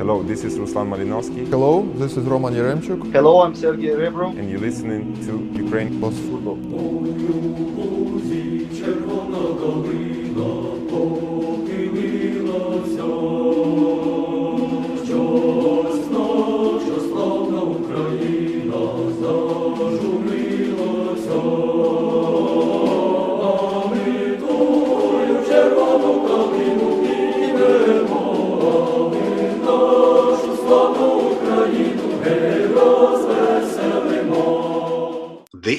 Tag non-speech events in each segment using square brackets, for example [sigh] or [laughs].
Hello, this is Ruslan Malinovsky, Hello, this is Roman Yaremchuk. Hello, I'm Sergey Rebrov. and you're listening to Ukraine Plus football.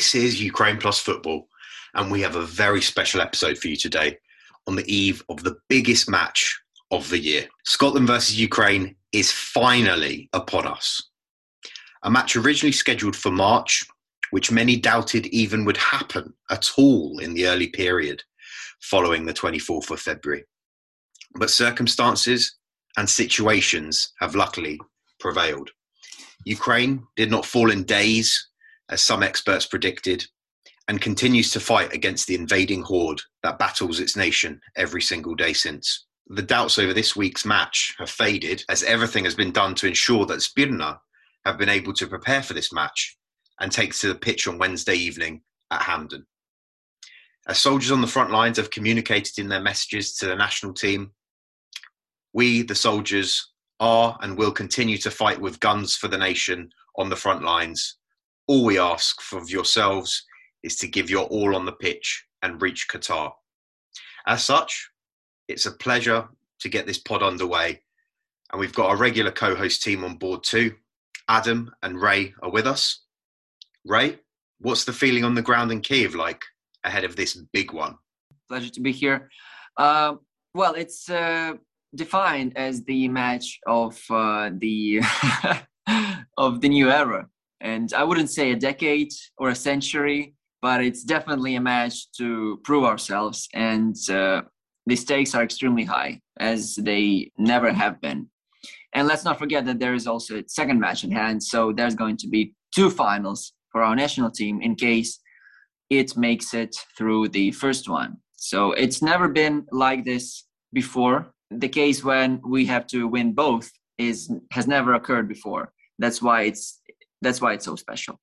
This is Ukraine Plus Football, and we have a very special episode for you today on the eve of the biggest match of the year. Scotland versus Ukraine is finally upon us. A match originally scheduled for March, which many doubted even would happen at all in the early period following the 24th of February. But circumstances and situations have luckily prevailed. Ukraine did not fall in days as some experts predicted, and continues to fight against the invading horde that battles its nation every single day since. The doubts over this week's match have faded as everything has been done to ensure that Zbirna have been able to prepare for this match and take to the pitch on Wednesday evening at Hampden. As soldiers on the front lines have communicated in their messages to the national team, we, the soldiers, are and will continue to fight with guns for the nation on the front lines all we ask of yourselves is to give your all on the pitch and reach Qatar. As such, it's a pleasure to get this pod underway. And we've got our regular co host team on board too. Adam and Ray are with us. Ray, what's the feeling on the ground in Kiev like ahead of this big one? pleasure to be here. Uh, well, it's uh, defined as the match of uh, the [laughs] of the new era, and I wouldn't say a decade or a century, but it's definitely a match to prove ourselves, and uh, the stakes are extremely high as they never have been. And let's not forget that there is also a second match in hand, so there's going to be two finals for our national team in case it makes it through the first one. So it's never been like this before. The case when we have to win both is has never occurred before. That's why it's that's why it's so special.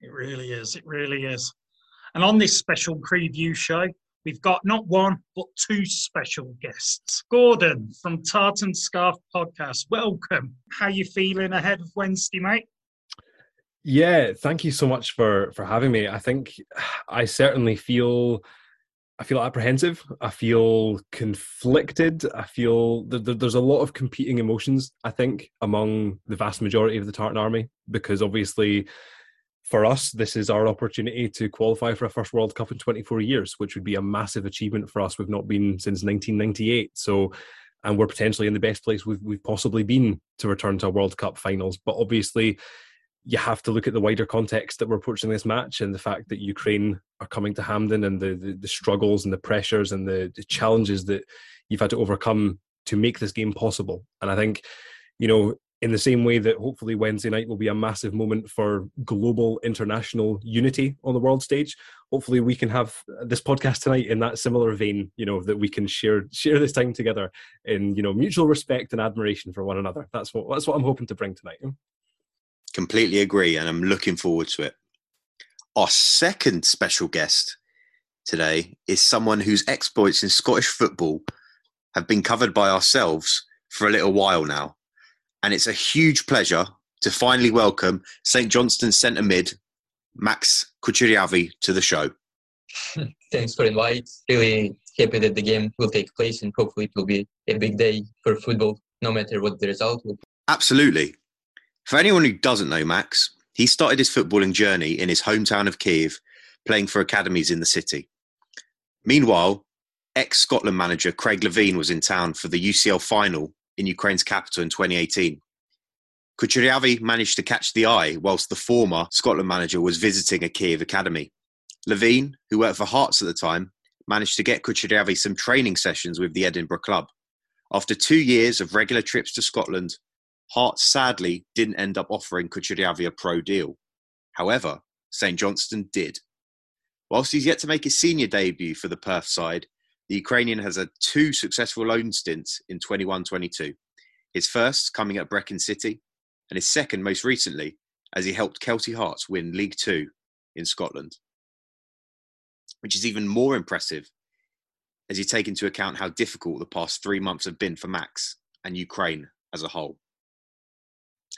It really is. It really is. And on this special preview show, we've got not one, but two special guests. Gordon from Tartan Scarf Podcast, welcome. How you feeling ahead of Wednesday, mate? Yeah, thank you so much for for having me. I think I certainly feel I feel apprehensive. I feel conflicted. I feel there's a lot of competing emotions. I think among the vast majority of the Tartan Army, because obviously for us this is our opportunity to qualify for a first World Cup in 24 years, which would be a massive achievement for us. We've not been since 1998, so and we're potentially in the best place we've, we've possibly been to return to a World Cup finals. But obviously you have to look at the wider context that we're approaching this match and the fact that Ukraine are coming to Hampden and the, the, the struggles and the pressures and the, the, challenges that you've had to overcome to make this game possible. And I think, you know, in the same way that hopefully Wednesday night will be a massive moment for global international unity on the world stage, hopefully we can have this podcast tonight in that similar vein, you know, that we can share share this time together in, you know, mutual respect and admiration for one another. That's what that's what I'm hoping to bring tonight. Completely agree, and I'm looking forward to it. Our second special guest today is someone whose exploits in Scottish football have been covered by ourselves for a little while now. And it's a huge pleasure to finally welcome St. Johnstone centre mid, Max Kucheriavyi, to the show. [laughs] Thanks for invite. Really happy that the game will take place and hopefully it will be a big day for football, no matter what the result will be. Absolutely. For anyone who doesn't know Max, he started his footballing journey in his hometown of Kiev, playing for academies in the city. Meanwhile, ex Scotland manager Craig Levein was in town for the UCL final in Ukraine's capital in 2018. Kucheriavyi managed to catch the eye whilst the former Scotland manager was visiting a Kiev academy. Levein, who worked for Hearts at the time, managed to get Kucheriavyi some training sessions with the Edinburgh club. After two years of regular trips to Scotland, Hearts sadly didn't end up offering Kucheriavyi a pro deal. However, St Johnstone did. Whilst he's yet to make his senior debut for the Perth side, the Ukrainian has had two successful loan stints in 21 22. His first coming at Brechin City, and his second most recently as he helped Kelty Hearts win League Two in Scotland. Which is even more impressive as you take into account how difficult the past three months have been for Max and Ukraine as a whole.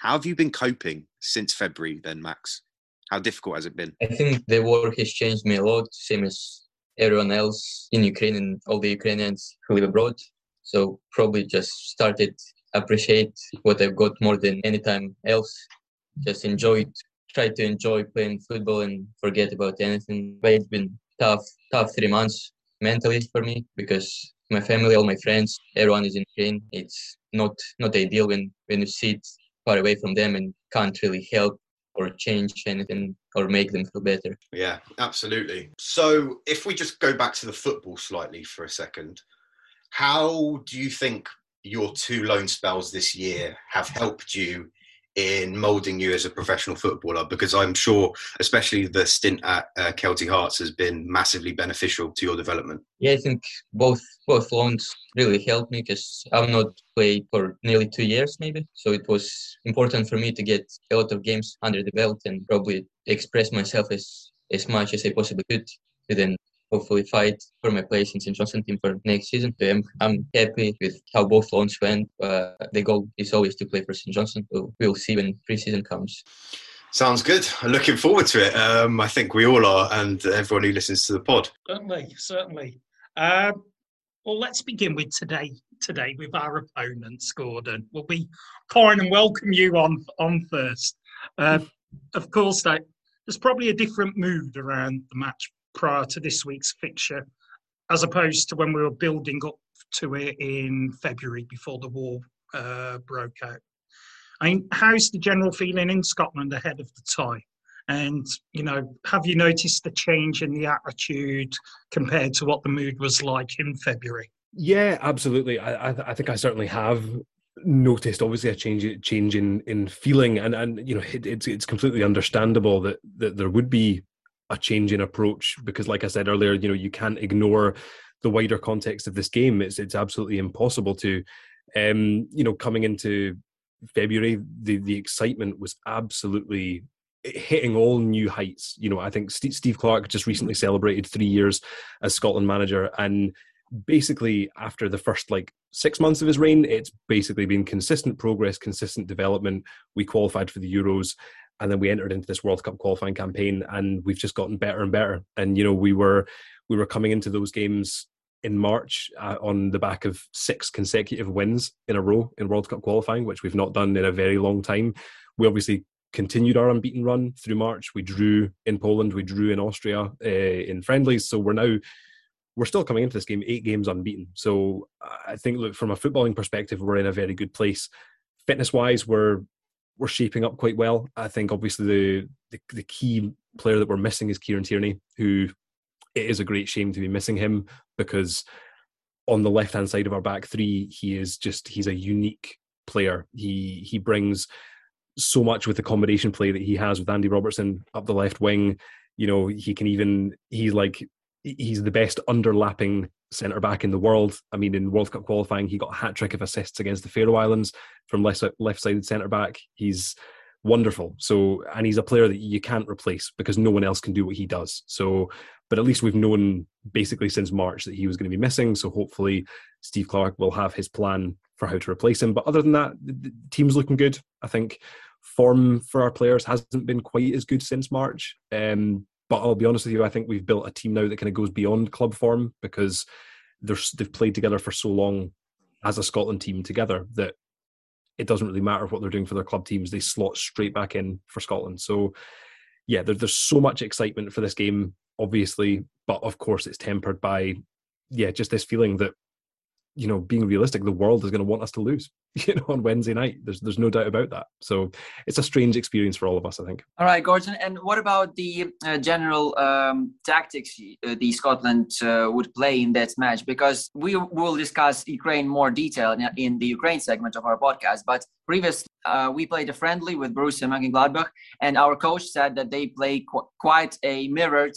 How have you been coping since February then, Max? How difficult has it been? I think the war has changed me a lot, same as everyone else in Ukraine and all the Ukrainians who live abroad. So probably just started appreciate what I've got more than any time else. Just enjoy try to enjoy playing football and forget about anything. But it's been tough, tough three months mentally for me because my family, all my friends, everyone is in pain. It's not not ideal when when you sit far away from them and can't really help or change anything or make them feel better. Yeah, absolutely. So if we just go back to the football slightly for a second, how do you think your two loan spells this year have helped you in moulding you as a professional footballer? Because I'm sure, especially the stint at uh, Kelty Hearts, has been massively beneficial to your development. Yeah, I think both both loans really helped me because I've not played for nearly two years, maybe. So it was important for me to get a lot of games under the belt and probably express myself as as much as I possibly could to then hopefully fight for my place in St Johnstone team for next season. I'm, I'm happy with how both loans went. Uh, the goal is always to play for St Johnstone. So we'll see when preseason comes. Sounds good. I'm looking forward to it. Um, I think we all are, and everyone who listens to the pod. Certainly, certainly. Um, well, let's begin with today. Today, with our opponents, Gordon. We'll be kind and welcome you on on first. Uh, of course, that there's probably a different mood around the match prior to this week's fixture, as opposed to when we were building up to it in February before the war uh, broke out. I mean, how's the general feeling in Scotland ahead of the tie? And you know, have you noticed the change in the attitude compared to what the mood was like in February? Yeah, absolutely. I, I, I think I certainly have noticed obviously a change change in in feeling and and you know it, it's it's completely understandable that that there would be a change in approach because like i said earlier you know you can't ignore the wider context of this game. It's it's absolutely impossible to um you know coming into february the the excitement was absolutely hitting all new heights. You know i think steve Clarke just recently celebrated 3 years as scotland manager and basically after the first like 6 months of his reign it's basically been consistent progress consistent development. We qualified for the euros and then we entered into this World Cup qualifying campaign, and we've just gotten better and better. And you know, we were we were coming into those games in March uh, on the back of six consecutive wins in a row in World Cup qualifying, which we've not done in a very long time. We obviously continued our unbeaten run through March. We drew in Poland, we drew in Austria uh, in friendlies, so we're now we're still coming into this game eight games unbeaten. So I think, look, from a footballing perspective, we're in a very good place. Fitness wise, we're we're shaping up quite well. I think obviously the, the, the key player that we're missing is Kieran Tierney, who it is a great shame to be missing him because on the left hand side of our back three, he is just he's a unique player. He he brings so much with the combination play that he has with Andy Robertson up the left wing. You know, he can even he's like he's the best underlapping centre back in the world. I mean, in World Cup qualifying, he got a hat trick of assists against the Faroe Islands from left left sided centre back. He's wonderful. So, and he's a player that you can't replace because no one else can do what he does. So, but at least we've known basically since March that he was going to be missing. So, hopefully, Steve Clarke will have his plan for how to replace him. But other than that, the team's looking good. I think form for our players hasn't been quite as good since March. Um, but I'll be honest with you, I think we've built a team now that kind of goes beyond club form because they've played together for so long as a Scotland team together that it doesn't really matter what they're doing for their club teams. They slot straight back in for Scotland. So, yeah, there, there's so much excitement for this game, obviously, but of course it's tempered by, yeah, just this feeling that you know, being realistic, the world is going to want us to lose, [laughs] you know, on Wednesday night. There's there's no doubt about that. So it's a strange experience for all of us, I think. All right, Gordon. And what about the uh, general um, tactics uh, the Scotland uh, would play in that match? Because we will discuss Ukraine more detail in, the Ukraine segment of our podcast. But previously, uh, we played a friendly with Borussia Mönchengladbach, and our coach said that they play qu- quite a mirrored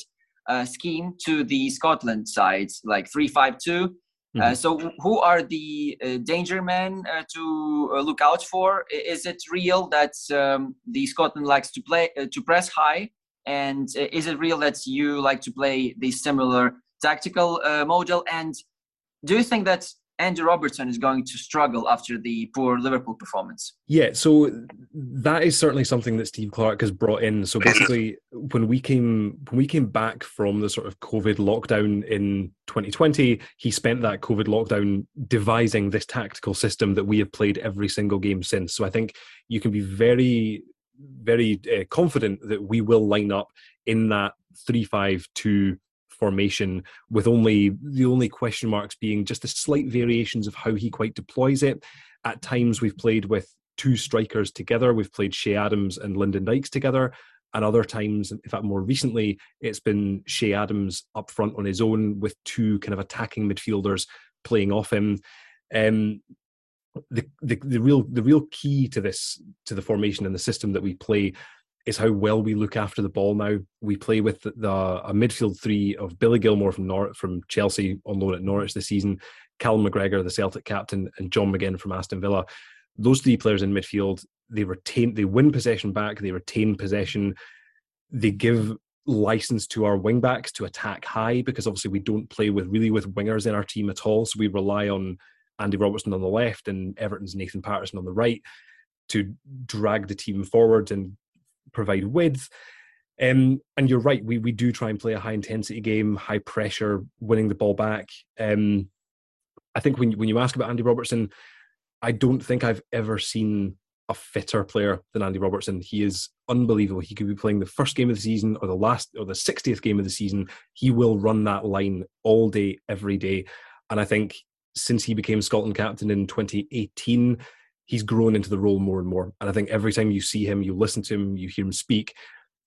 uh, scheme to the Scotland sides, like three-five-two Uh, so, who are the uh, danger men uh, to look out for? Is it real that um, the Scotland likes to play to press high, and is it real that you like to play the similar tactical model? And do you think that Andy Robertson is going to struggle after the poor Liverpool performance? Yeah, so that is certainly something that Steve Clarke has brought in. So basically, when we came when we came back from the sort of COVID lockdown in 2020, he spent that COVID lockdown devising this tactical system that we have played every single game since. So I think you can be very, very uh, confident that we will line up in that three-five-two formation with only the only question marks being just the slight variations of how he quite deploys it. At times we've played with two strikers together. We've played Ché Adams and Lyndon Dykes together. And other times, in fact, more recently, it's been Ché Adams up front on his own with two kind of attacking midfielders playing off him. Um, the, the the real the real key to this to the formation and the system that we play is how well we look after the ball now. We play with the, a midfield three of Billy Gilmour from Nor- from Chelsea on loan at Norwich this season, Callum McGregor, the Celtic captain, and John McGinn from Aston Villa. Those three players in midfield, they retain, they win possession back, they retain possession, they give license to our wing backs to attack high because obviously we don't play with really with wingers in our team at all. So we rely on Andy Robertson on the left and Everton's Nathan Patterson on the right to drag the team forward and provide width. Um, and you're right, we, we do try and play a high intensity game, high pressure, winning the ball back. Um, I think when, when you ask about Andy Robertson, I don't think I've ever seen a fitter player than Andy Robertson. He is unbelievable. He could be playing the first game of the season or the last or the 60th game of the season. He will run that line all day, every day. And I think since he became Scotland captain in 2018, he's grown into the role more and more. And I think every time you see him, you listen to him, you hear him speak,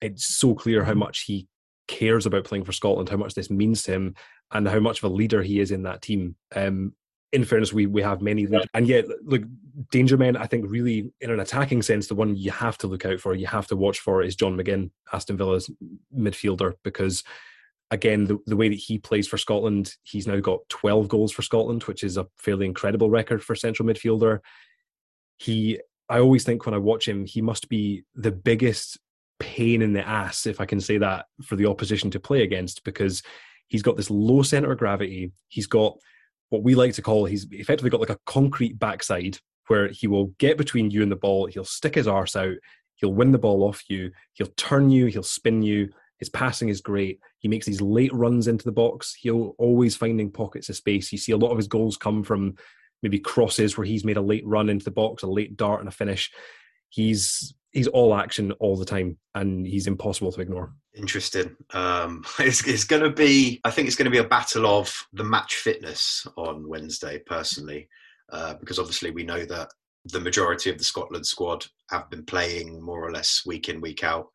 it's so clear how much he cares about playing for Scotland, how much this means to him, and how much of a leader he is in that team. Um, in fairness, we we have many leaders, and yet, look, danger men. I think really, in an attacking sense, the one you have to look out for, you have to watch for, is John McGinn, Aston Villa's midfielder, because again, the, the way that he plays for Scotland, he's now got 12 goals for Scotland, which is a fairly incredible record for central midfielder. He, I always think when I watch him, he must be the biggest pain in the ass, if I can say that, for the opposition to play against, because he's got this low center of gravity. He's got what we like to call, he's effectively got like a concrete backside where he will get between you and the ball, he'll stick his arse out, he'll win the ball off you, he'll turn you, he'll spin you. His passing is great. He makes these late runs into the box. He'll always finding pockets of space. You see a lot of his goals come from maybe crosses where he's made a late run into the box, a late dart and a finish. He's he's all action all the time, and he's impossible to ignore. Interesting. Um, [laughs] it's, it's going to be. I think it's going to be a battle of the match fitness on Wednesday. Personally, uh, because obviously we know that the majority of the Scotland squad have been playing more or less week in week out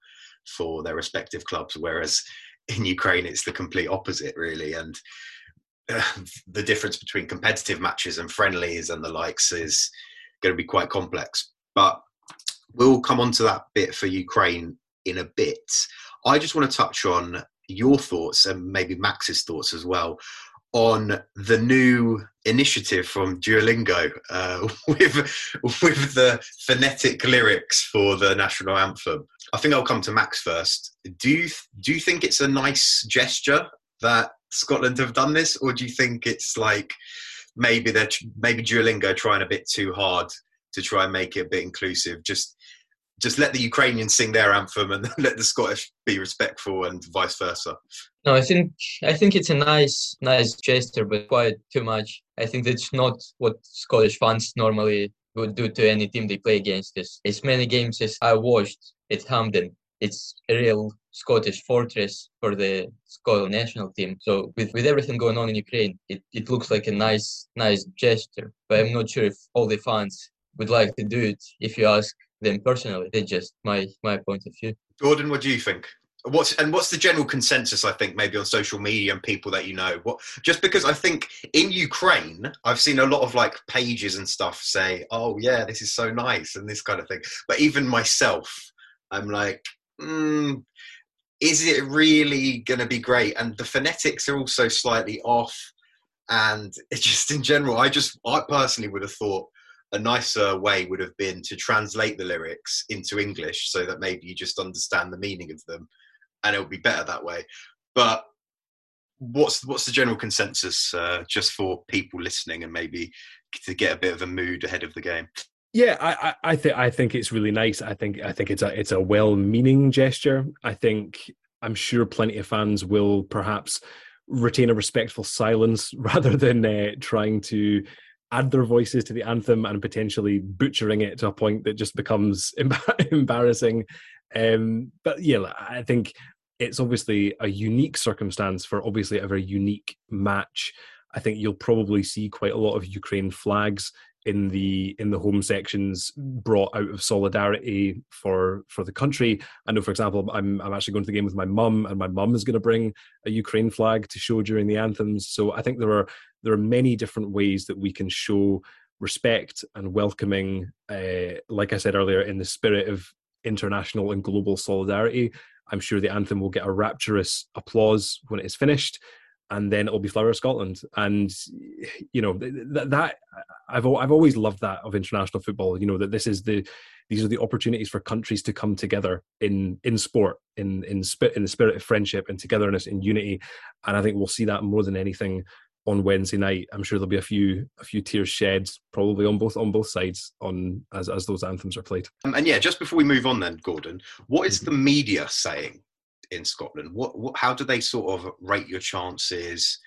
for their respective clubs, whereas in Ukraine it's the complete opposite, really. And [sighs] the difference between competitive matches and friendlies and the likes is going to be quite complex. But we'll come on to that bit for Ukraine in a bit. I just want to touch on your thoughts and maybe Max's thoughts as well on the new initiative from Duolingo uh, [laughs] with with the phonetic lyrics for the national anthem. I think I'll come to Max first. Do you do you think it's a nice gesture that Scotland have done this, or do you think it's like maybe they're maybe Duolingo trying a bit too hard to try and make it a bit inclusive? Just just let the Ukrainians sing their anthem and [laughs] let the Scottish be respectful and vice versa. No, I think I think it's a nice nice gesture, but quite too much. I think that's not what Scottish fans normally would do to any team they play against. As many games as I watched at Hampden, it's a real Scottish fortress for the Scotland national team. So with, with everything going on in Ukraine, it, it looks like a nice nice gesture. But I'm not sure if all the fans would like to do it. If you ask them personally, they just my my point of view. Gordon, what do you think? What's and what's the general consensus? I think maybe on social media and people that you know. What just because I think in Ukraine, I've seen a lot of like pages and stuff say, "Oh yeah, this is so nice" and this kind of thing. But even myself, I'm like, mm, is it really going to be great? And the phonetics are also slightly off. and just in general, I just I personally would have thought a nicer way would have been to translate the lyrics into English so that maybe you just understand the meaning of them, and it would be better that way. But what's what's the general consensus uh, just for people listening and maybe to get a bit of a mood ahead of the game? Yeah, I, I, think I think it's really nice. I think I think it's a it's a well-meaning gesture. I think I'm sure plenty of fans will perhaps retain a respectful silence [laughs] rather than uh, trying to add their voices to the anthem and potentially butchering it to a point that just becomes [laughs] embarrassing. Um, but yeah, I think it's obviously a unique circumstance for obviously a very unique match. I think you'll probably see quite a lot of Ukraine flags in the in the home sections brought out of solidarity for for the country. I know, for example, I'm I'm actually going to the game with my mum, and my mum is going to bring a Ukraine flag to show during the anthems. So I think there are there are many different ways that we can show respect and welcoming. Uh, like I said earlier, in the spirit of international and global solidarity. I'm sure the anthem will get a rapturous applause when it is finished and then it'll be Flower of Scotland. And you know that, that I've I've always loved that of international football. You know that this is the these are the opportunities for countries to come together in in sport, in in spirit, in the spirit of friendship and togetherness and unity. And I think we'll see that more than anything on Wednesday night. I'm sure there'll be a few a few tears shed, probably on both on both sides, on as as those anthems are played. Um, and yeah, just before we move on, then Gordon, what is mm-hmm. the media saying in Scotland? What, what how do they sort of rate your chances?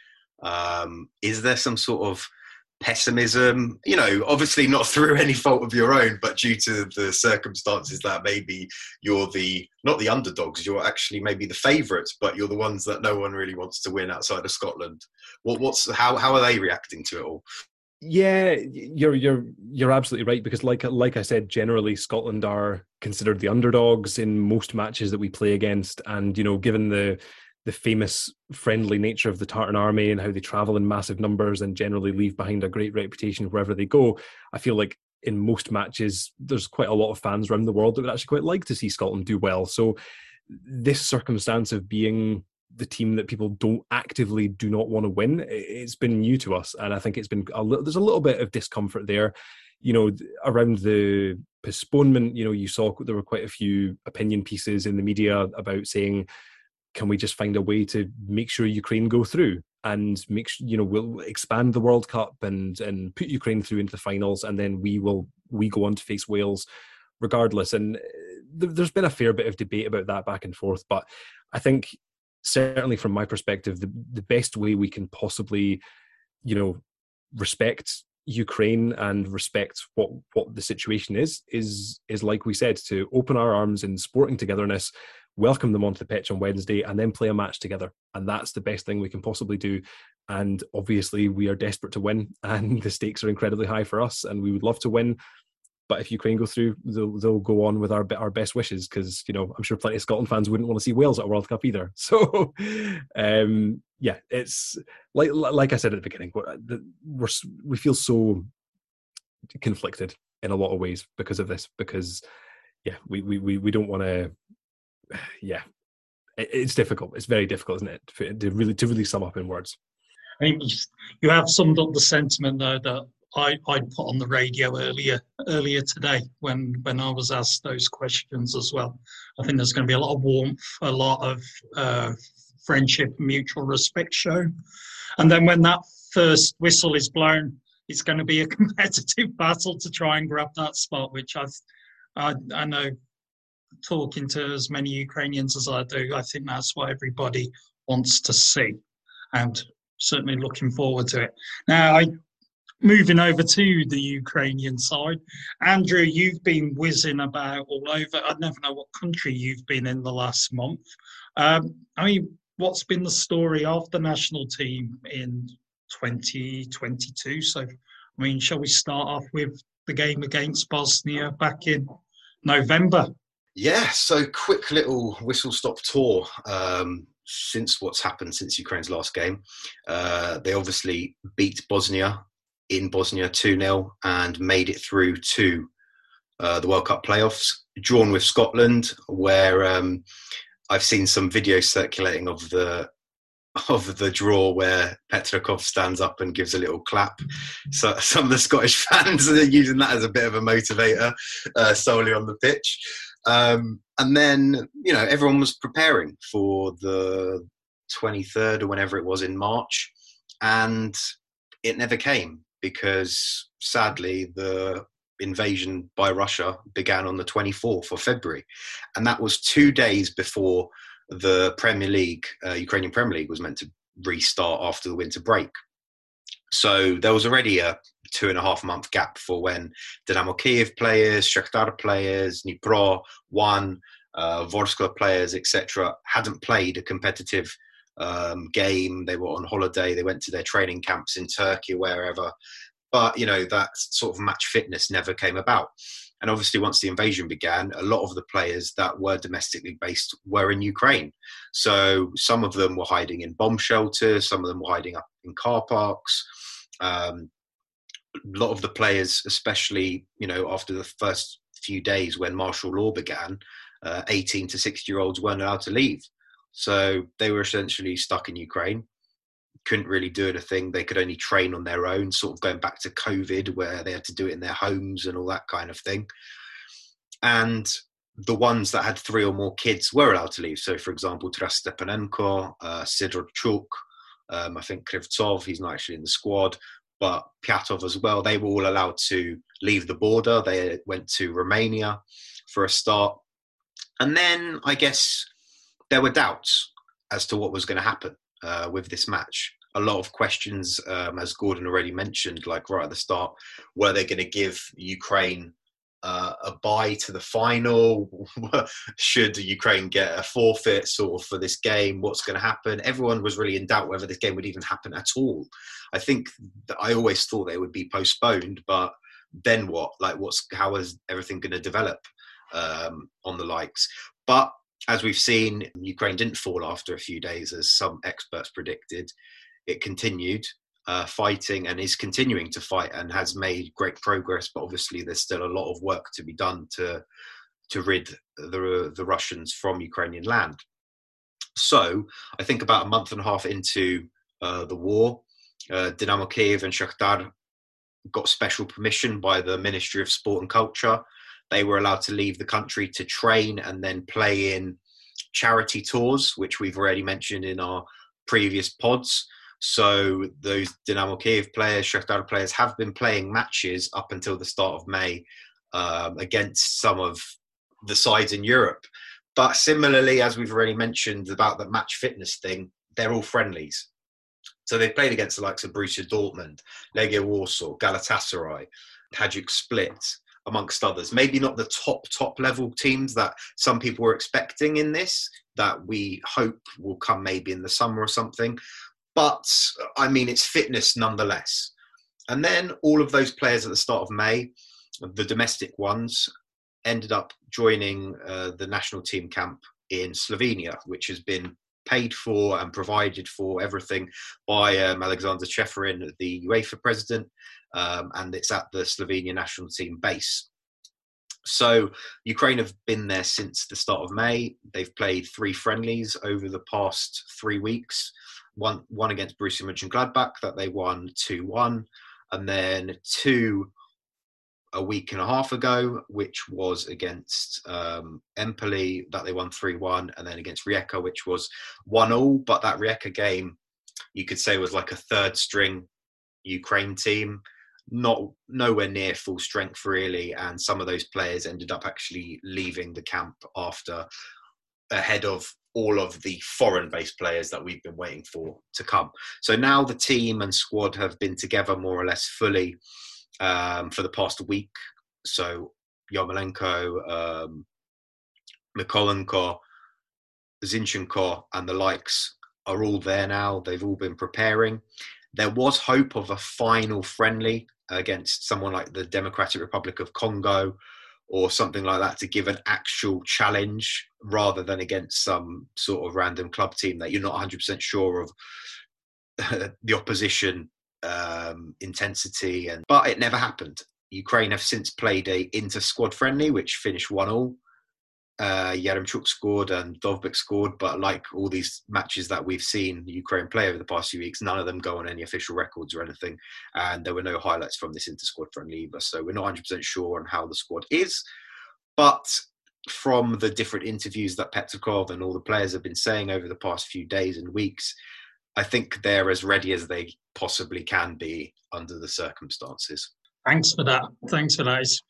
Um, is there some sort of pessimism? You know, obviously not [laughs] through any fault of your own, but due to the circumstances that maybe you're the not the underdogs, you're actually maybe the favourites, but you're the ones that no one really wants to win outside of Scotland. What what's how how are they reacting to it all? Yeah, you're you're you're absolutely right because like like I said, generally Scotland are considered the underdogs in most matches that we play against, and you know, given the the famous friendly nature of the Tartan Army and how they travel in massive numbers and generally leave behind a great reputation wherever they go, I feel like in most matches there's quite a lot of fans around the world that would actually quite like to see Scotland do well. So this circumstance of being the team that people don't actively do not want to win. It's been new to us, and I think it's been a little. There's a little bit of discomfort there, you know, around the postponement. You know, you saw there were quite a few opinion pieces in the media about saying, "Can we just find a way to make sure Ukraine go through?" and make sure you know we'll expand the World Cup and and put Ukraine through into the finals, and then we will we go on to face Wales regardless. And uh, there's been a fair bit of debate about that back and forth, but I think certainly from my perspective, the, the best way we can possibly, you know, respect Ukraine and respect what what the situation is is is like we said to open our arms in sporting togetherness, welcome them onto the pitch on Wednesday, and then play a match together. And that's the best thing we can possibly do. And obviously, we are desperate to win, [laughs] and the stakes are incredibly high for us, and we would love to win. But if Ukraine go through, they'll, they'll go on with our our best wishes because you know I'm sure plenty of Scotland fans wouldn't want to see Wales at a World Cup either. [laughs] So, um, yeah, it's like like I said at the beginning, we're, we're we feel so conflicted in a lot of ways because of this. Because yeah, we we we don't want to. [sighs] Yeah, it's difficult. It's very difficult, isn't it, to really to really sum up in words. I mean, you have summed up the sentiment though that I, I put on the radio earlier earlier today when when I was asked those questions as well. I think there's going to be a lot of warmth, a lot of uh, friendship, mutual respect shown, and then when that first whistle is blown, it's going to be a [laughs] competitive battle to try and grab that spot, which I I, I know talking to as many Ukrainians as I do, I think that's what everybody wants to see, and certainly looking forward to it. Now, I moving over to the Ukrainian side, Andrew, you've been whizzing about all over. I never know what country you've been in the last month. Um, I mean, what's been the story of the national team in 2022? So, I mean, shall we start off with the game against Bosnia back in November? Yeah, so quick little whistle stop tour. Um, since what's happened since Ukraine's last game, uh, they obviously beat Bosnia in Bosnia 2 0 and made it through to uh, the World Cup playoffs, drawn with Scotland, where um, I've seen some video circulating of the of the draw where Petrakov stands up and gives a little clap. So [laughs] some of the Scottish fans are using that as a bit of a motivator uh, solely on the pitch. Um, and then, you know, everyone was preparing for the 23rd or whenever it was in March. And it never came because sadly the invasion by Russia began on the 24th of February. And that was two days before the Premier League, uh, Ukrainian Premier League, was meant to restart after the winter break. So there was already a two and a half month gap for when Dynamo Kiev players, Shakhtar players, Dnipro, One, uh, Vorskla players, etc., hadn't played a competitive um, game. They were on holiday. They went to their training camps in Turkey, wherever. But you know that sort of match fitness never came about. And obviously, once the invasion began, a lot of the players that were domestically based were in Ukraine. So some of them were hiding in bomb shelters, some of them were hiding up in car parks. Um, a lot of the players, especially you know after the first few days when martial law began, uh, 18 to 60 year olds weren't allowed to leave. So they were essentially stuck in Ukraine couldn't really do anything. They could only train on their own, sort of going back to COVID, where they had to do it in their homes and all that kind of thing. And the ones that had three or more kids were allowed to leave. So, for example, Taras Stepanenko, uh, um, I think Krivtsov, he's not actually in the squad, but Pyatov as well. They were all allowed to leave the border. They went to Romania for a start. And then I guess there were doubts as to what was going to happen uh, with this match. A lot of questions, um, as Gordon already mentioned, like right at the start, were they going to give Ukraine uh, a bye to the final? [laughs] Should Ukraine get a forfeit sort of for this game? What's going to happen? Everyone was really in doubt whether this game would even happen at all. I think I always thought they would be postponed, but then what? Like, what's how is everything going to develop um, on the likes? But as we've seen, Ukraine didn't fall after a few days, as some experts predicted. It continued uh, fighting and is continuing to fight and has made great progress. But obviously, there's still a lot of work to be done to to rid the the Russians from Ukrainian land. So, I think about a month and a half into uh, the war, uh, Dynamo Kiev and Shakhtar got special permission by the Ministry of Sport and Culture they were allowed to leave the country to train and then play in charity tours, which we've already mentioned in our previous pods. So those Dynamo Kiev players, Shakhtar players, have been playing matches up until the start of May um, against some of the sides in Europe. But similarly, as we've already mentioned about the match fitness thing, they're all friendlies. So they've played against the likes of Borussia Dortmund, Legia Warsaw, Galatasaray, Hajduk Split, amongst others. Maybe not the top, top level teams that some people were expecting in this, that we hope will come maybe in the summer or something. But I mean, it's fitness nonetheless. And then all of those players at the start of May, the domestic ones, ended up joining uh, the national team camp in Slovenia, which has been paid for and provided for everything by um, Alexander Ceferin, the UEFA president, um, and it's at the Slovenia national team base. So Ukraine have been there since the start of May. They've played three friendlies over the past three weeks. One one against Borussia Mönchengladbach that they won two one, and then two a week and a half ago, which was against um, Empoli that they won three one, and then against Rijeka, which was one all. But that Rijeka game, you could say, was like a third string Ukraine team not nowhere near full strength really and some of those players ended up actually leaving the camp after ahead of all of the foreign based players that we've been waiting for to come so now the team and squad have been together more or less fully um, for the past week so Yarmolenko, um, Mykolenko, Zinchenko and the likes are all there now. They've all been preparing. There was hope of a final friendly against someone like the Democratic Republic of Congo or something like that to give an actual challenge rather than against some sort of random club team that you're not 100% sure of [laughs] the opposition um, intensity and but it never happened. Ukraine have since played a inter squad friendly which finished one all uh, Yaremchuk scored and Dovbyk scored, but like all these matches that we've seen Ukraine play over the past few weeks, none of them go on any official records or anything. And there were no highlights from this inter squad friendly either. So we're not 100% sure on how the squad is. But from the different interviews that Petrakov and all the players have been saying over the past few days and weeks, I think they're as ready as they possibly can be under the circumstances. Thanks for that. Thanks for that. It's,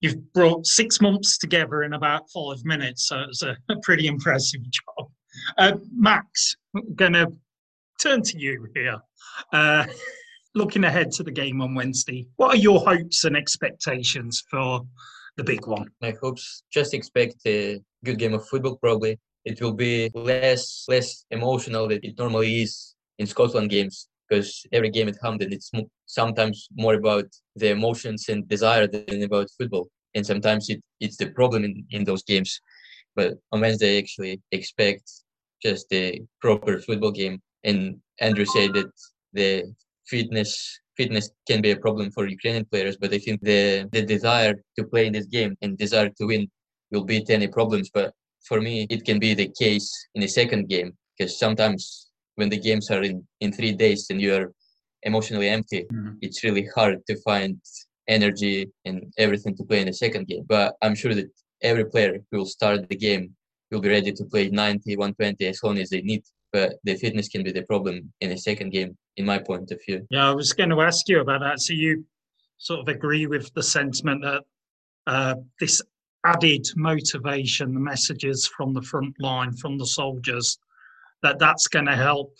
you've brought six months together in about five minutes, so it's a, a pretty impressive job. Uh, Max, I'm going to turn to you here. Uh, looking ahead to the game on Wednesday, what are your hopes and expectations for the big one? My hopes just expect a good game of football. Probably it will be less less emotional than it normally is in Scotland games because every game at Hampden it's sometimes more about the emotions and desire than about football, and sometimes it, it's the problem in, in those games. But on Wednesday, I actually expect just a proper football game. And Andrew said that the fitness fitness can be a problem for Ukrainian players, but I think the the desire to play in this game and desire to win will beat any problems. But for me, it can be the case in the second game because sometimes when the games are in, in three days and you're emotionally empty, mm-hmm. it's really hard to find energy and everything to play in the second game. But I'm sure that every player who will start the game will be ready to play 90, 120 as long as they need. But the fitness can be the problem in the second game, in my point of view. Yeah, I was going to ask you about that. So you sort of agree with the sentiment that uh, this added motivation, the messages from the front line, from the soldiers, that that's going to help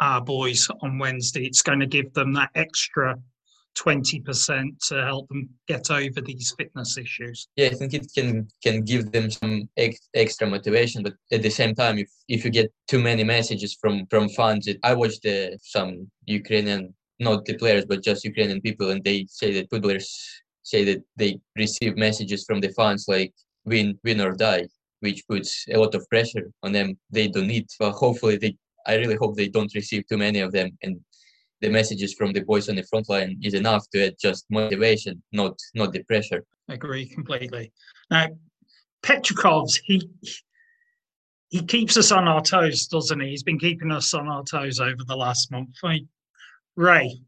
our boys on Wednesday. It's going to give them that extra 20% to help them get over these fitness issues. Yeah, I think it can can give them some ex- extra motivation, but at the same time, if, if you get too many messages from from fans, it, I watched the, some Ukrainian, not the players, but just Ukrainian people, and they say that footballers say that they receive messages from the fans like win, win or die, which puts a lot of pressure on them. They don't need, but hopefully they, I really hope they don't receive too many of them. And the messages from the boys on the front line is enough to add just motivation, not not the pressure. I agree completely. Now, Petrakov's he he keeps us on our toes, doesn't he? He's been keeping us on our toes over the last month. I mean, Ray,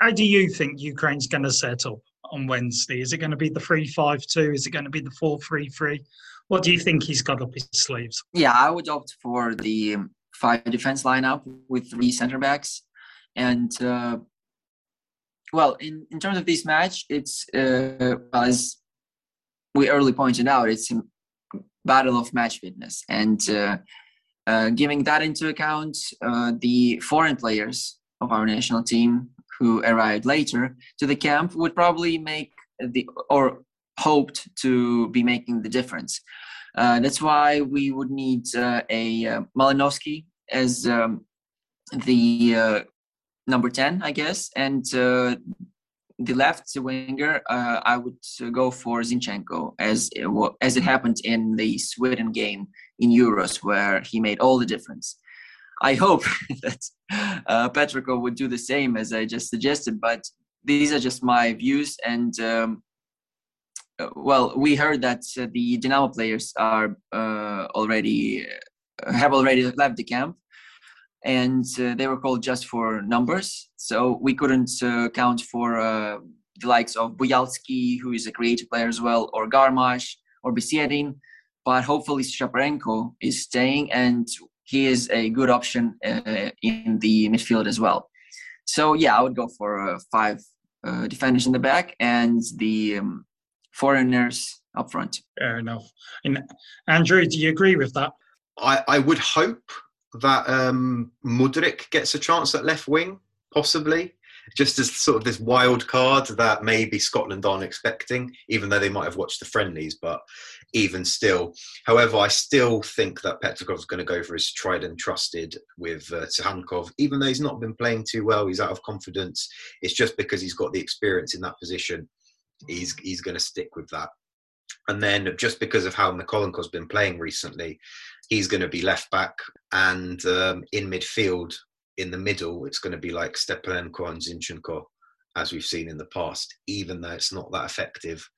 how do you think Ukraine's going to set up on Wednesday? Is it going to be the 3 5 2? Is it going to be the 4 3 3? What do you think he's got up his sleeves? Yeah, I would opt for the five defense lineup with three center backs. And, uh, well, in, in terms of this match, it's, uh, as we early pointed out, it's a battle of match fitness. And uh, uh giving that into account, uh, the foreign players of our national team who arrived later to the camp would probably make the or hoped to be making the difference. Uh, that's why we would need uh, a uh, Malinovsky as um, the uh, number 10, I guess, and uh, the left winger, uh, I would go for Zinchenko, as it, as it happened in the Sweden game in Euros, where he made all the difference. I hope [laughs] that uh, Petrakov would do the same as I just suggested. But these are just my views. And um, uh, well, we heard that uh, the Dinamo players are uh, already uh, have already left the camp, and uh, they were called just for numbers. So we couldn't count for the likes of Buyalsky, who is a creative player as well, or Garmash or Besiedin. But hopefully Shaparenko is staying, and he is a good option uh, in the midfield as well. So yeah, I would go for uh, five uh, defenders in the back and the um, foreigners up front. Fair enough. And Andrew, do you agree with that? I, I would hope that um, Mudryk gets a chance at left wing, possibly just as sort of this wild card that maybe Scotland aren't expecting, even though they might have watched the friendlies. But even still, however, I still think that Petrakov's going to go for his tried and trusted with uh, Tsygankov, even though he's not been playing too well. He's out of confidence. It's just because he's got the experience in that position. He's he's going to stick with that. And then just because of how Mykolenko's been playing recently, he's going to be left back and um, in midfield in the middle, it's going to be like Stepanenko and Zinchenko, as we've seen in the past, even though it's not that effective.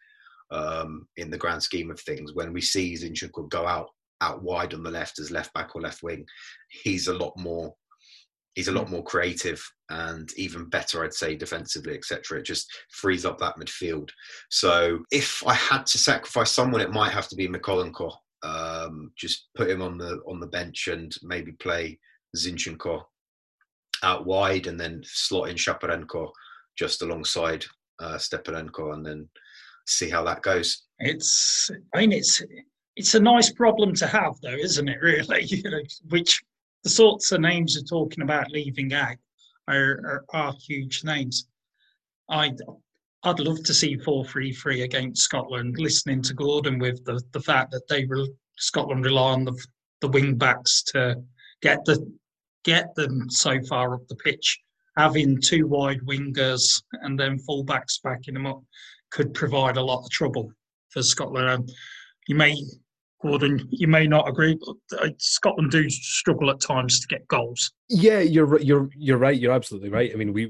Um, in the grand scheme of things. When we see Zinchenko go out out wide on the left as left back or left wing, he's a lot more he's a lot more creative and even better, I'd say, defensively, etc. It just frees up that midfield. So if I had to sacrifice someone, it might have to be Mykolenko. Um, just put him on the on the bench and maybe play Zinchenko out wide and then slot in Shaparenko just alongside uh, Stepanenko and then see how that goes. It's, I mean, it's it's a nice problem to have, though, isn't it? [laughs] Really, you know, which the sorts of names you're talking about leaving out are, are, are huge names. I'd I'd love to see four three three against Scotland. Listening to Gordon with the, the fact that they re, Scotland rely on the the wing backs to get the get them so far up the pitch. Having two wide wingers and then full backs backing them up could provide a lot of trouble for Scotland. Um, you may Gordon, you may not agree, but uh, Scotland do struggle at times to get goals. Yeah, you're you're you're right. You're absolutely right. I mean, we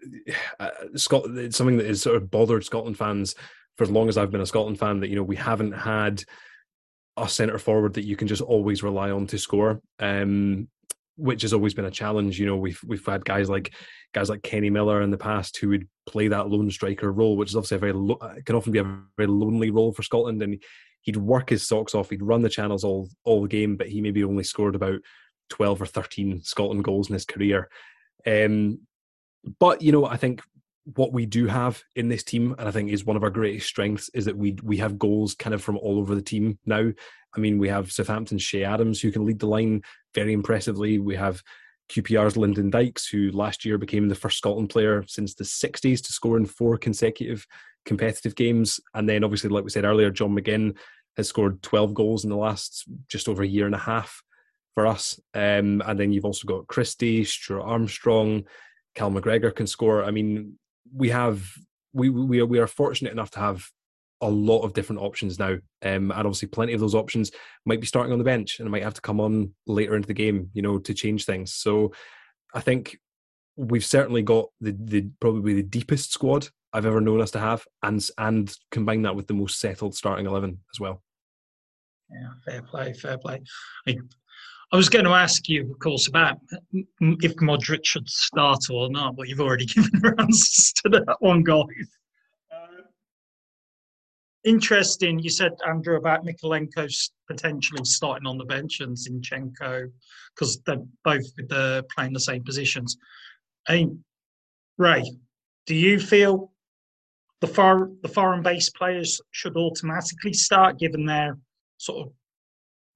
[sighs] uh, Scotland. It's something that has sort of bothered Scotland fans for as long as I've been a Scotland fan. That you know we haven't had a centre forward that you can just always rely on to score. Um, which has always been a challenge. You know, we've we've had guys like guys like Kenny Miller in the past who would play that lone striker role, which is obviously a very lo- can often be a very lonely role for Scotland, and he'd work his socks off. He'd run the channels all all the game, but he maybe only scored about twelve or thirteen Scotland goals in his career. Um, but you know, I think what we do have in this team, and I think is one of our greatest strengths, is that we we have goals kind of from all over the team now. I mean, we have Southampton's Ché Adams who can lead the line very impressively. We have QPR's Lyndon Dykes, who last year became the first Scotland player since the 60s to score in four consecutive competitive games. And then, obviously, like we said earlier, John McGinn has scored 12 goals in the last just over a year and a half for us. Um, and then you've also got Christie, Stuart Armstrong, Cal McGregor can score. I mean, we have we we are, we are fortunate enough to have a lot of different options now, um, and obviously plenty of those options might be starting on the bench and might have to come on later into the game, you know, to change things. So I think we've certainly got the, the probably the deepest squad I've ever known us to have, and and combine that with the most settled starting eleven as well. Yeah, fair play, fair play. I was going to ask you, of course, about if Mudryk should start or not, but you've already [laughs] given your answers to that one, guys uh, interesting. You said Andrew about Mykolenko potentially starting on the bench and Zinchenko because they're both the, playing the same positions. Ray, do you feel the far the foreign based players should automatically start, given their sort of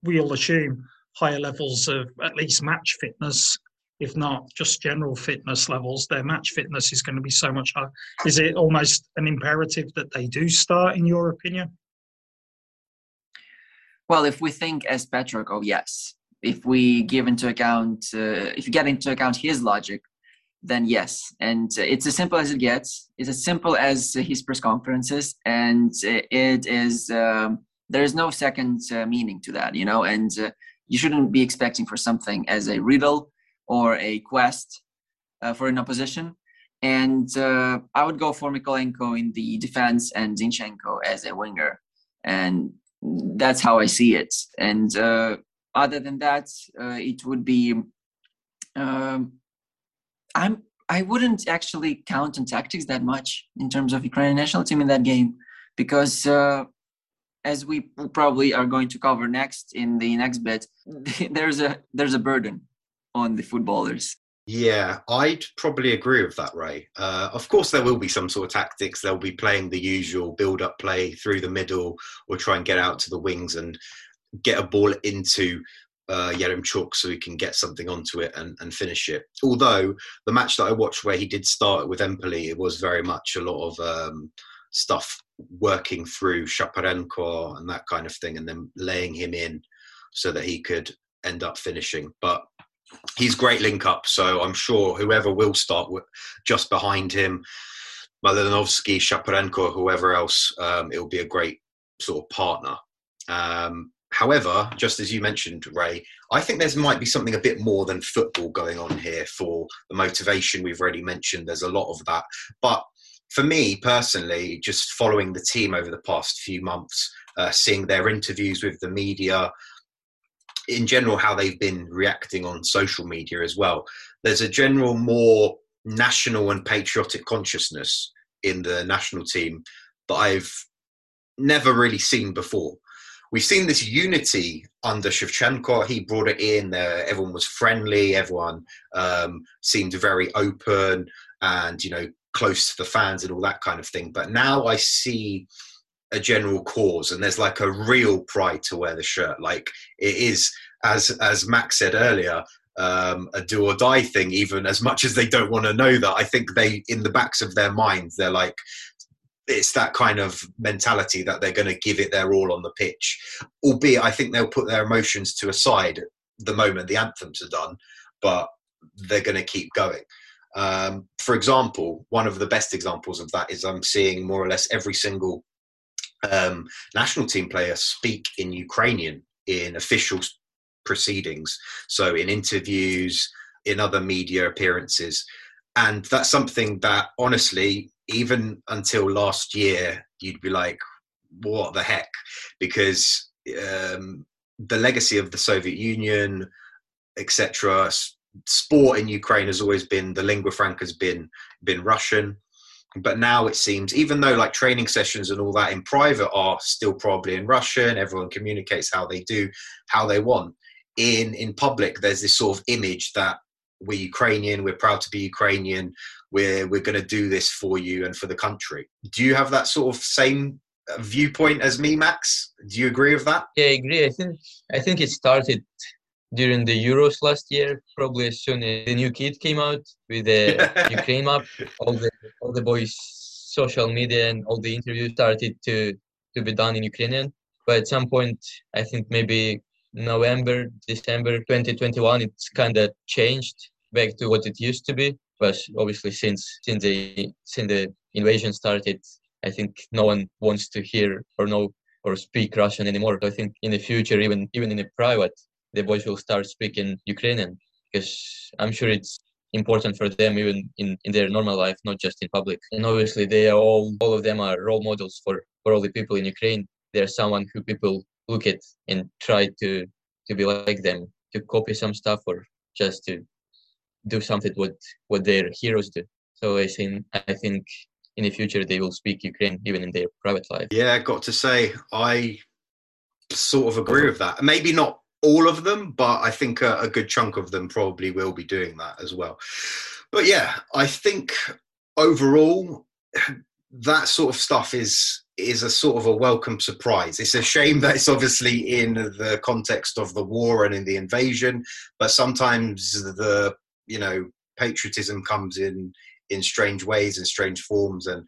we'll assume higher levels of at least match fitness if not just general fitness levels, their match fitness is going to be so much higher. Is it almost an imperative that they do start, in your opinion? Well, if we think as Patrick, oh yes. If we give into account, uh, if you get into account his logic, then yes. And it's as simple as it gets. It's as simple as his press conferences, and it is. Um, there is no second uh, meaning to that, you know. And uh, you shouldn't be expecting for something as a riddle or a quest uh, for an opposition. And uh, I would go for Mykolenko in the defense and Zinchenko as a winger. And that's how I see it. And uh, other than that, uh, it would be. Um, I'm. I wouldn't actually count on tactics that much in terms of Ukrainian national team in that game, because uh, as we probably are going to cover next in the next bit, [laughs] there's a there's a burden on the footballers. Yeah, I'd probably agree with that, Ray. Uh, of course, there will be some sort of tactics. They'll be playing the usual build up play through the middle or try and get out to the wings and get a ball into uh, Yaremchuk so he can get something onto it and, and finish it. Although the match that I watched where he did start with Empoli, it was very much a lot of um, stuff working through Shaparenko and that kind of thing and then laying him in so that he could end up finishing. But he's great link up. So I'm sure whoever will start just behind him, Malinovsky, Shaparenko, whoever else, um, it will be a great sort of partner. Um, however, just as you mentioned, Ray, I think there might be something a bit more than football going on here for the motivation we've already mentioned. There's a lot of that. But for me personally, just following the team over the past few months, uh, seeing their interviews with the media, in general, how they've been reacting on social media as well, there's a general more national and patriotic consciousness in the national team that I've never really seen before. We've seen this unity under Shevchenko. He brought it in. There, everyone was friendly. Everyone um, seemed very open and you know close to the fans and all that kind of thing. But now I see a general cause, and there's like a real pride to wear the shirt. Like it is, as as Max said earlier, um, a do or die thing. Even as much as they don't want to know that, I think they, in the backs of their minds, they're like, it's that kind of mentality that they're going to give it their all on the pitch. Albeit, I think they'll put their emotions to a side the moment the anthems are done, but they're going to keep going. Um, for example, one of the best examples of that is I'm seeing more or less every single um, national team player speak in Ukrainian in official proceedings, so in interviews, in other media appearances. And that's something that honestly even until last year, you'd be like, what the heck? Because um, the legacy of the Soviet Union, etc., sport in Ukraine has always been the lingua franca has been been Russian. But now it seems, even though like training sessions and all that in private are still probably in Russian, everyone communicates how they do, how they want. In in public, there's this sort of image that we're Ukrainian, we're proud to be Ukrainian, we're we're going to do this for you and for the country. Do you have that sort of same viewpoint as me, Max? Do you agree with that? Yeah, I agree. I think I think it started during the Euros last year. Probably as soon as the new kid came out with the [laughs] Ukraine map, all the all the boys' social media and all the interviews started to to be done in Ukrainian. But at some point, I think maybe November, December 2021, it's kind of changed back to what it used to be. But obviously, since since the since the invasion started, I think no one wants to hear or know or speak Russian anymore. So I think in the future, even even in the private, the boys will start speaking Ukrainian because I'm sure it's important for them even in, in their normal life, not just in public. And obviously, they are all all of them are role models for for all the people in Ukraine. They're someone who people look at and try to to be like them, to copy some stuff or just to do something what what their heroes do. So I think I think in the future they will speak Ukraine even in their private life. Yeah, I got to say I sort of agree with that. Maybe not all of them, but I think a, a good chunk of them probably will be doing that as well. But yeah, I think overall [sighs] that sort of stuff is is a sort of a welcome surprise. It's a shame that it's obviously in the context of the war and in the invasion, but sometimes the you know patriotism comes in in strange ways and strange forms and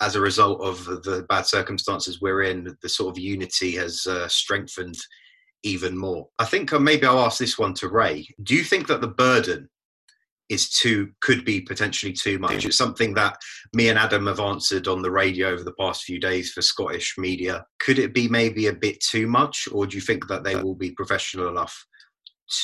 as a result of the bad circumstances we're in the sort of unity has uh, strengthened even more i think uh, maybe i'll ask this one to ray do you think that the burden is too could be potentially too much it's something that me and adam have answered on the radio over the past few days for scottish media could it be maybe a bit too much or do you think that they will be professional enough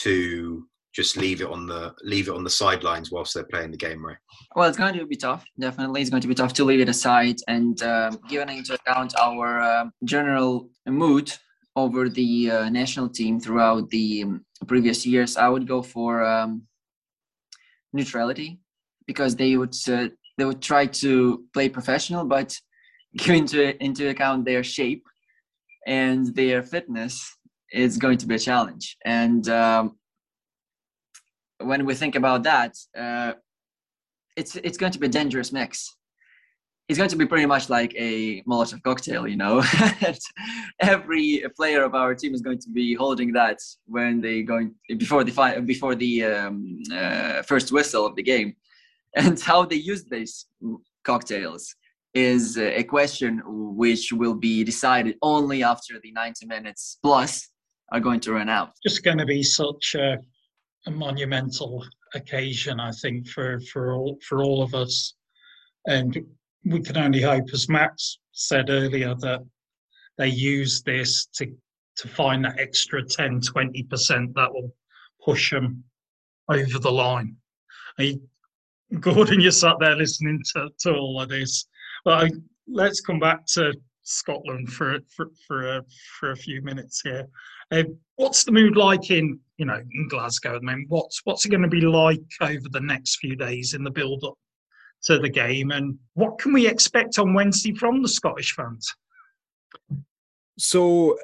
to just leave it on the leave it on the sidelines whilst they're playing the game, right? Well, it's going to be tough. Definitely, it's going to be tough to leave it aside. And um, given into account our uh, general mood over the uh, national team throughout the um, previous years, I would go for um, neutrality because they would uh, they would try to play professional, but [laughs] give into into account their shape and their fitness is going to be a challenge. And um, when we think about that, uh, it's it's going to be a dangerous mix. It's going to be pretty much like a Molotov cocktail, you know. [laughs] Every player of our team is going to be holding that when they going before the fi- before the um, uh, first whistle of the game, and how they use these cocktails is a question which will be decided only after the 90 minutes plus are going to run out. Just going to be such a a monumental occasion, I think, for for all for all of us, and we can only hope, as Max said earlier, that they use this to to find that extra 10, 20 percent that will push them over the line. I, Gordon, you sat there listening to, to all of this. But let's come back to Scotland for for for a, for a few minutes here. Uh, what's the mood like in you know in Glasgow? I mean, what's what's it going to be like over the next few days in the build up to the game, and what can we expect on Wednesday from the Scottish fans? So,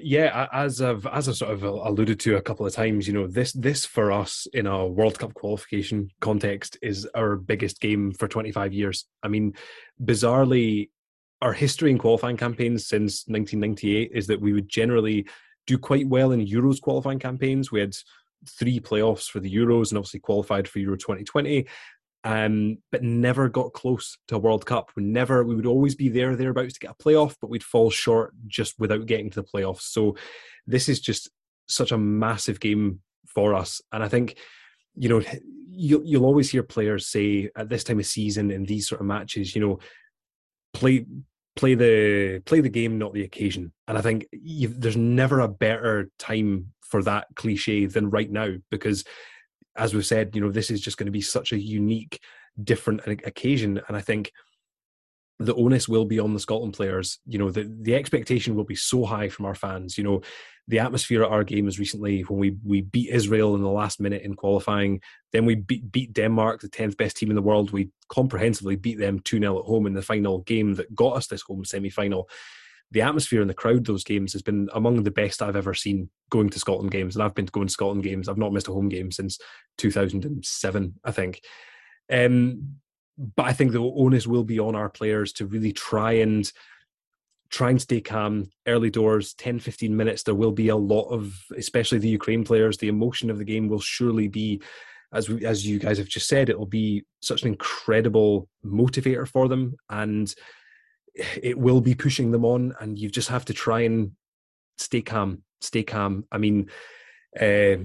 yeah, as I've as I sort of alluded to a couple of times, you know, this this for us in a World Cup qualification context is our biggest game for 25 years. I mean, bizarrely, our history in qualifying campaigns since 1998 is that we would generally do quite well in Euros qualifying campaigns. We had three playoffs for the Euros and obviously qualified for Euro 2020 um, but never got close to a World Cup. We never, we would always be there, thereabouts to get a playoff, but we'd fall short just without getting to the playoffs. So this is just such a massive game for us. And I think, you know, you'll, you'll always hear players say at this time of season in these sort of matches, you know, play play the play the game, not the occasion. And I think there's never a better time for that cliche than right now because as we've said, you know, this is just going to be such a unique, different occasion. And I think the onus will be on the Scotland players. You know, the, the expectation will be so high from our fans. You know, the atmosphere at our game was recently when we we beat Israel in the last minute in qualifying. Then we beat, beat Denmark, the 10th best team in the world. We comprehensively beat them 2 0 at home in the final game that got us this home semi final the atmosphere in the crowd those games has been among the best I've ever seen going to Scotland games. And I've been to going to Scotland games. I've not missed a home game since 2007, I think. Um, but I think the onus will be on our players to really try and try and stay calm early doors 10 15 minutes there will be a lot of especially the ukraine players the emotion of the game will surely be as we, as you guys have just said it'll be such an incredible motivator for them and it will be pushing them on, and you just have to try and stay calm. Stay calm. I mean, uh,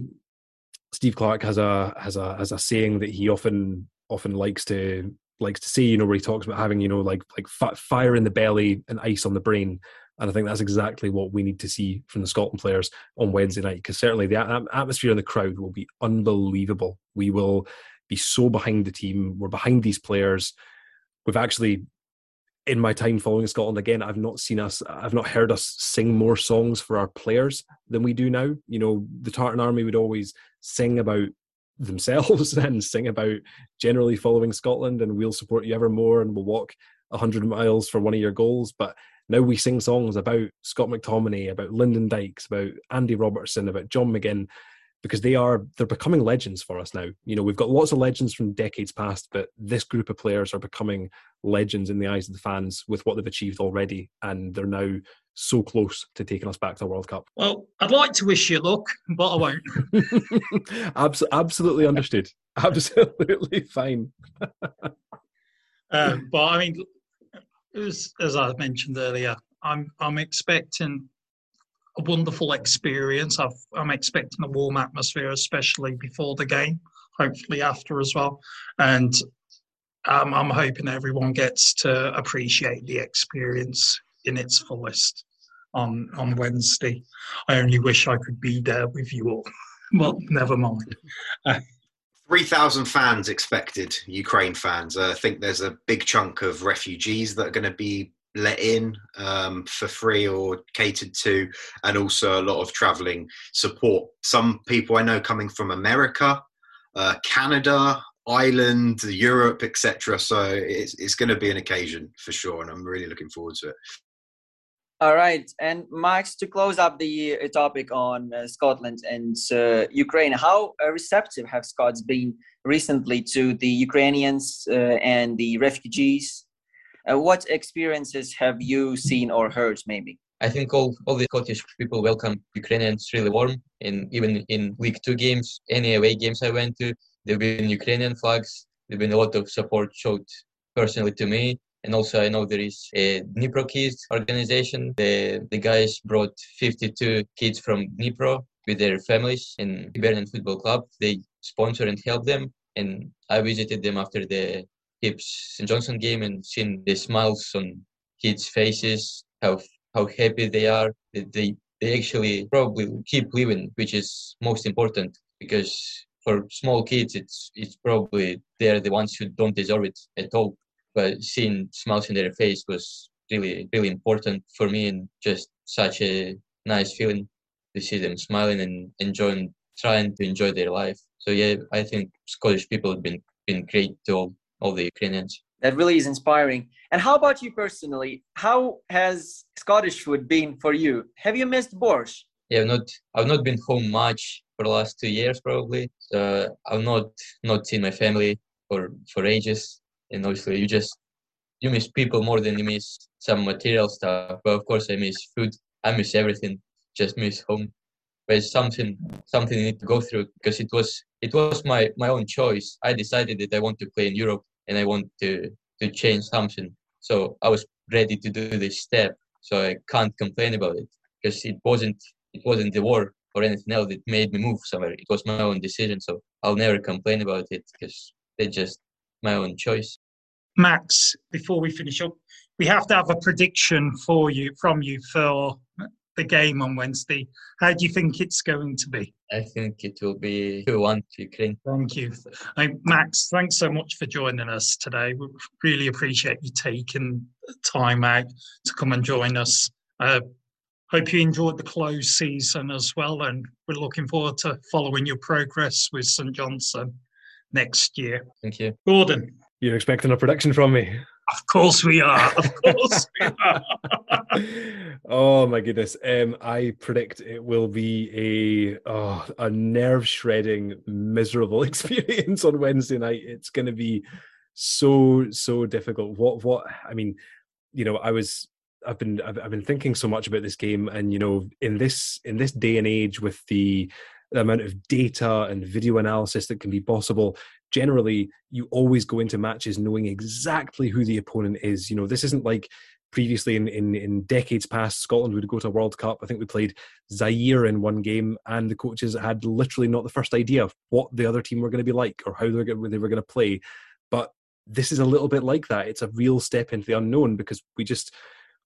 Steve Clarke has a has a has a saying that he often often likes to likes to say. You know, where he talks about having you know like like fire in the belly and ice on the brain. And I think that's exactly what we need to see from the Scotland players on Wednesday night, because certainly the atmosphere in the crowd will be unbelievable. We will be so behind the team. We're behind these players. We've actually in my time following Scotland again, I've not seen us, I've not heard us sing more songs for our players than we do now. You know, the Tartan Army would always sing about [laughs] themselves and sing about generally following Scotland and we'll support you evermore and we'll walk 100 miles for one of your goals. But now we sing songs about Scott McTominay, about Lyndon Dykes, about Andy Robertson, about John McGinn, because they are they're becoming legends for us now. You know, we've got lots of legends from decades past, but this group of players are becoming legends in the eyes of the fans with what they've achieved already, and they're now so close to taking us back to the World Cup. Well, I'd like to wish you luck, but I won't. [laughs] Abs- absolutely understood. [laughs] Absolutely fine. uh, [laughs] but I mean, as, as I mentioned earlier, I'm I'm expecting a wonderful experience. i am expecting a warm atmosphere, especially before the game, hopefully after as well. And um, I'm hoping everyone gets to appreciate the experience in its fullest on on Wednesday. I only wish I could be there with you all. [laughs] well, never mind. 3,000 fans expected, Ukraine fans. I think there's a big chunk of refugees that are going to be let in um, for free or catered to, and also a lot of traveling support. Some people I know coming from America, uh, Canada, Ireland, Europe, etc. So it's, it's going to be an occasion for sure, and I'm really looking forward to it. All right, and Max, to close up the uh, topic on uh, Scotland and uh, Ukraine, how uh, receptive have Scots been recently to the Ukrainians uh, and the refugees? Uh, what experiences have you seen or heard, maybe? I think all, all the Scottish people welcome Ukrainians really warm. And even in League Two games, any away games I went to, there've been Ukrainian flags. There've been a lot of support showed personally to me. And also, I know there is a Dnipro Kids organization. The, the guys brought 52 kids from Dnipro with their families in Hibernian Football Club. They sponsor and help them. And I visited them after the Hibs St Johnstone game and seeing the smiles on kids' faces, how how happy they are. They they actually probably keep living, which is most important because for small kids, it's it's probably they're the ones who don't deserve it at all. But seeing smiles in their face was really really important for me, and just such a nice feeling to see them smiling and enjoying, trying to enjoy their life. So yeah, I think Scottish people have been been great to all, all the Ukrainians. That really is inspiring. And how about you personally? How has Scottish food been for you? Have you missed borscht? Yeah, I've not I've not been home much for the last two years probably. So I've not not seen my family for for ages. And obviously you just you miss people more than you miss some material stuff. But of course I miss food. I miss everything. Just miss home. But it's something something you need to go through because it was it was my my own choice. I decided that I want to play in Europe and I want to to change something. So I was ready to do this step. So I can't complain about it because it wasn't it wasn't the war or anything else that made me move somewhere. It was my own decision. So I'll never complain about it because it's just my own choice. Max, before we finish up, we have to have a prediction for you from you for the game on Wednesday. How do you think it's going to be? I think it will be 2 1 to Ukraine. Thank you. Max, thanks so much for joining us today. We really appreciate you taking time out to come and join us. Uh, hope you enjoyed the close season as well, and we're looking forward to following your progress with St Johnstone next year. Thank you. Gordon. You're expecting a prediction from me? Of course we are. Of course we are. [laughs] oh my goodness. Um, I predict it will be a oh, a nerve shredding, miserable [laughs] experience on Wednesday night. It's going to be so so difficult. What what I mean, you know, I was I've been I've, I've been thinking so much about this game, and you know, in this in this day and age with the the amount of data and video analysis that can be possible generally you always go into matches knowing exactly who the opponent is. You know, this isn't like previously in, in, in decades past, Scotland would go to a World Cup. I think we played Zaire in one game, and the coaches had literally not the first idea of what the other team were going to be like or how they were going, they were going to play. But this is a little bit like that. It's a real step into the unknown because we just,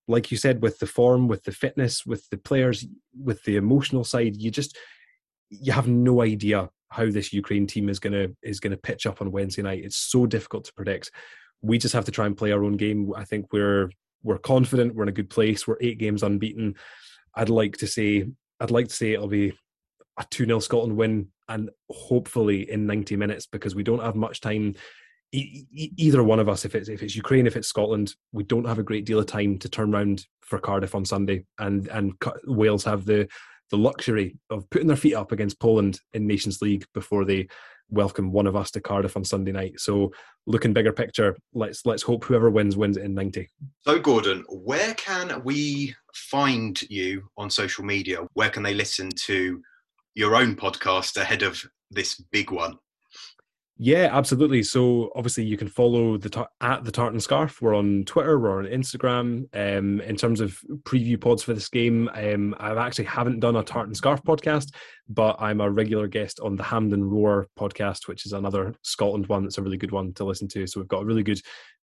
like you said, with the form, with the fitness, with the players, with the emotional side, you just you have no idea how this Ukraine team is gonna is gonna pitch up on Wednesday night. It's so difficult to predict. We just have to try and play our own game. I think we're we're confident. We're in a good place. We're eight games unbeaten. I'd like to say I'd like to say it'll be a 2 0 Scotland win and hopefully in 90 minutes because we don't have much time. Either one of us, if it's if it's Ukraine, if it's Scotland, we don't have a great deal of time to turn around for Cardiff on Sunday, and and Wales have the the luxury of putting their feet up against Poland in Nations League before they welcome one of us to Cardiff on Sunday night. So looking bigger picture, let's let's hope whoever wins wins it in 90. So Gordon, where can we find you on social media? Where can they listen to your own podcast ahead of this big one? Yeah, absolutely. So obviously you can follow the at the Tartan Scarf. We're on Twitter, we're on Instagram. Um, in terms of preview pods for this game, um, I actually haven't done a Tartan Scarf podcast, but I'm a regular guest on the Hampden Roar podcast, which is another Scotland one. That's a really good one to listen to. So we've got a really good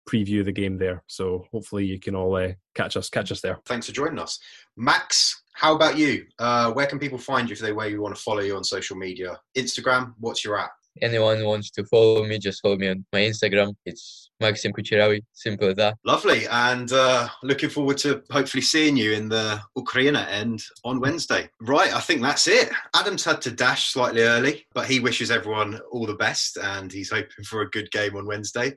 preview of the game there. So hopefully you can all uh, catch us catch us there. Thanks for joining us, Max. How about you? Uh, where can people find you if they way you want to follow you on social media? Instagram. What's your app? Anyone wants to follow me, just follow me on my Instagram. It's Maxim Kucheriavyi. Simple as that. Lovely. And uh, looking forward to hopefully seeing you in the Ukraina end on Wednesday. Right. I think that's it. Adam's had to dash slightly early, but he wishes everyone all the best and he's hoping for a good game on Wednesday.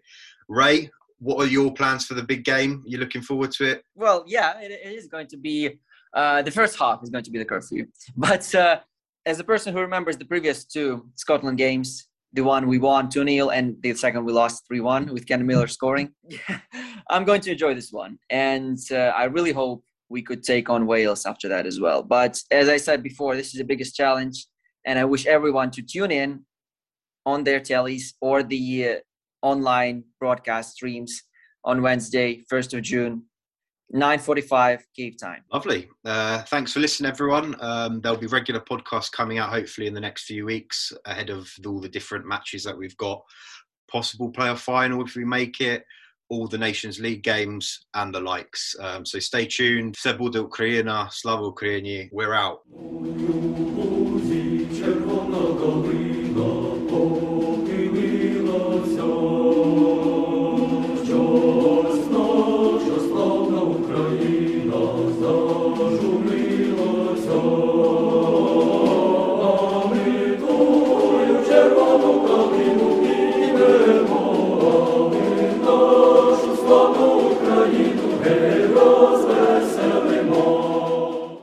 Ray, what are your plans for the big game? You're looking forward to it? Well, yeah, it, it is going to be. Uh, the first half is going to be the curfew, [laughs] but uh, as a person who remembers the previous two Scotland games, the one we won 2 0 and the second we lost 3 1 with Ken Miller [laughs] scoring. [laughs] I'm going to enjoy this one. And uh, I really hope we could take on Wales after that as well. But as I said before, this is the biggest challenge. And I wish everyone to tune in on their tellies or the uh, online broadcast streams on Wednesday, 1st of June, 9.45 Kiev time. Lovely. Uh, thanks for listening, everyone. Um, there'll be regular podcasts coming out hopefully in the next few weeks ahead of all the different matches that we've got. Possible playoff final if we make it, all the Nations League games and the likes. Um, so stay tuned. Vse Ukraina, Ukrajina, slava We're out.